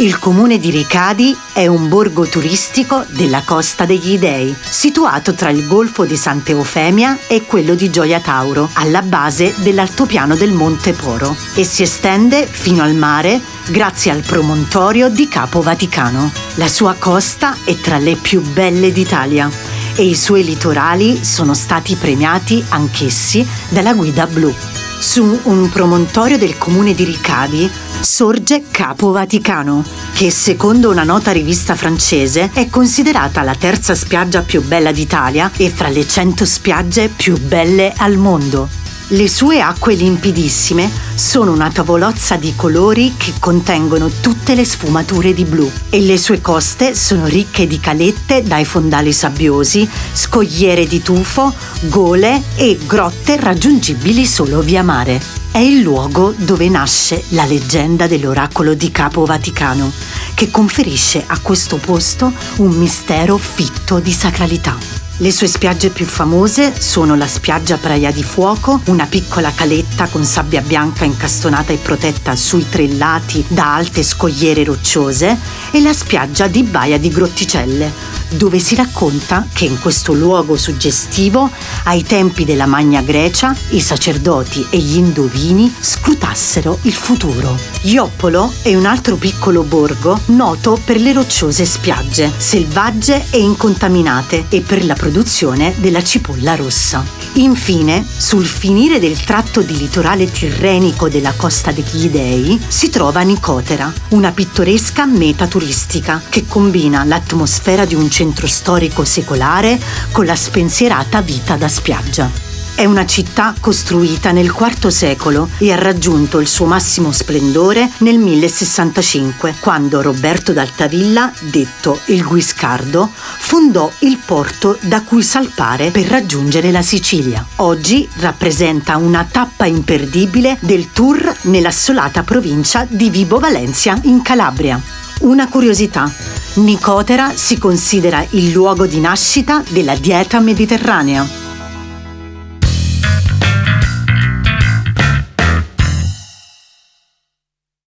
Il comune di Ricadi è un borgo turistico della Costa degli Dei, situato tra il golfo di Santa Eufemia e quello di Gioia Tauro, alla base dell'altopiano del Monte Poro, e si estende fino al mare grazie al promontorio di Capo Vaticano. La sua costa è tra le più belle d'Italia e i suoi litorali sono stati premiati anch'essi dalla Guida Blu. Su un promontorio del comune di Ricadi sorge Capo Vaticano, che secondo una nota rivista francese è considerata la terza spiaggia più bella d'Italia e fra le 100 spiagge più belle al mondo. Le sue acque limpidissime sono una tavolozza di colori che contengono tutte le sfumature di blu e le sue coste sono ricche di calette dai fondali sabbiosi, scogliere di tufo, gole e grotte raggiungibili solo via mare. È il luogo dove nasce la leggenda dell'oracolo di Capo Vaticano, che conferisce a questo posto un mistero fitto di sacralità. Le sue spiagge più famose sono la spiaggia Praia di Fuoco, una piccola caletta con sabbia bianca incastonata e protetta sui tre lati da alte scogliere rocciose, e la spiaggia di Baia di Grotticelle, dove si racconta che in questo luogo suggestivo, ai tempi della Magna Grecia, i sacerdoti e gli indovini scrutassero il futuro. Ioppolo è un altro piccolo borgo noto per le rocciose spiagge, selvagge e incontaminate, e per la produzione della cipolla rossa. Infine, sul finire del tratto di litorale tirrenico della Costa degli Dei, si trova Nicotera, una pittoresca meta turistica che combina l'atmosfera di un centro storico secolare con la spensierata vita da spiaggia. È una città costruita nel IV secolo e ha raggiunto il suo massimo splendore nel 1065, quando Roberto d'Altavilla, detto il Guiscardo, fondò il porto da cui salpare per raggiungere la Sicilia. Oggi rappresenta una tappa imperdibile del tour nell'assolata provincia di Vibo Valencia in Calabria. Una curiosità. Nicotera si considera il luogo di nascita della dieta mediterranea.